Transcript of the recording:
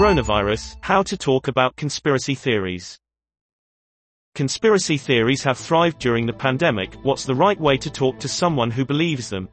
Coronavirus, how to talk about conspiracy theories. Conspiracy theories have thrived during the pandemic, what's the right way to talk to someone who believes them?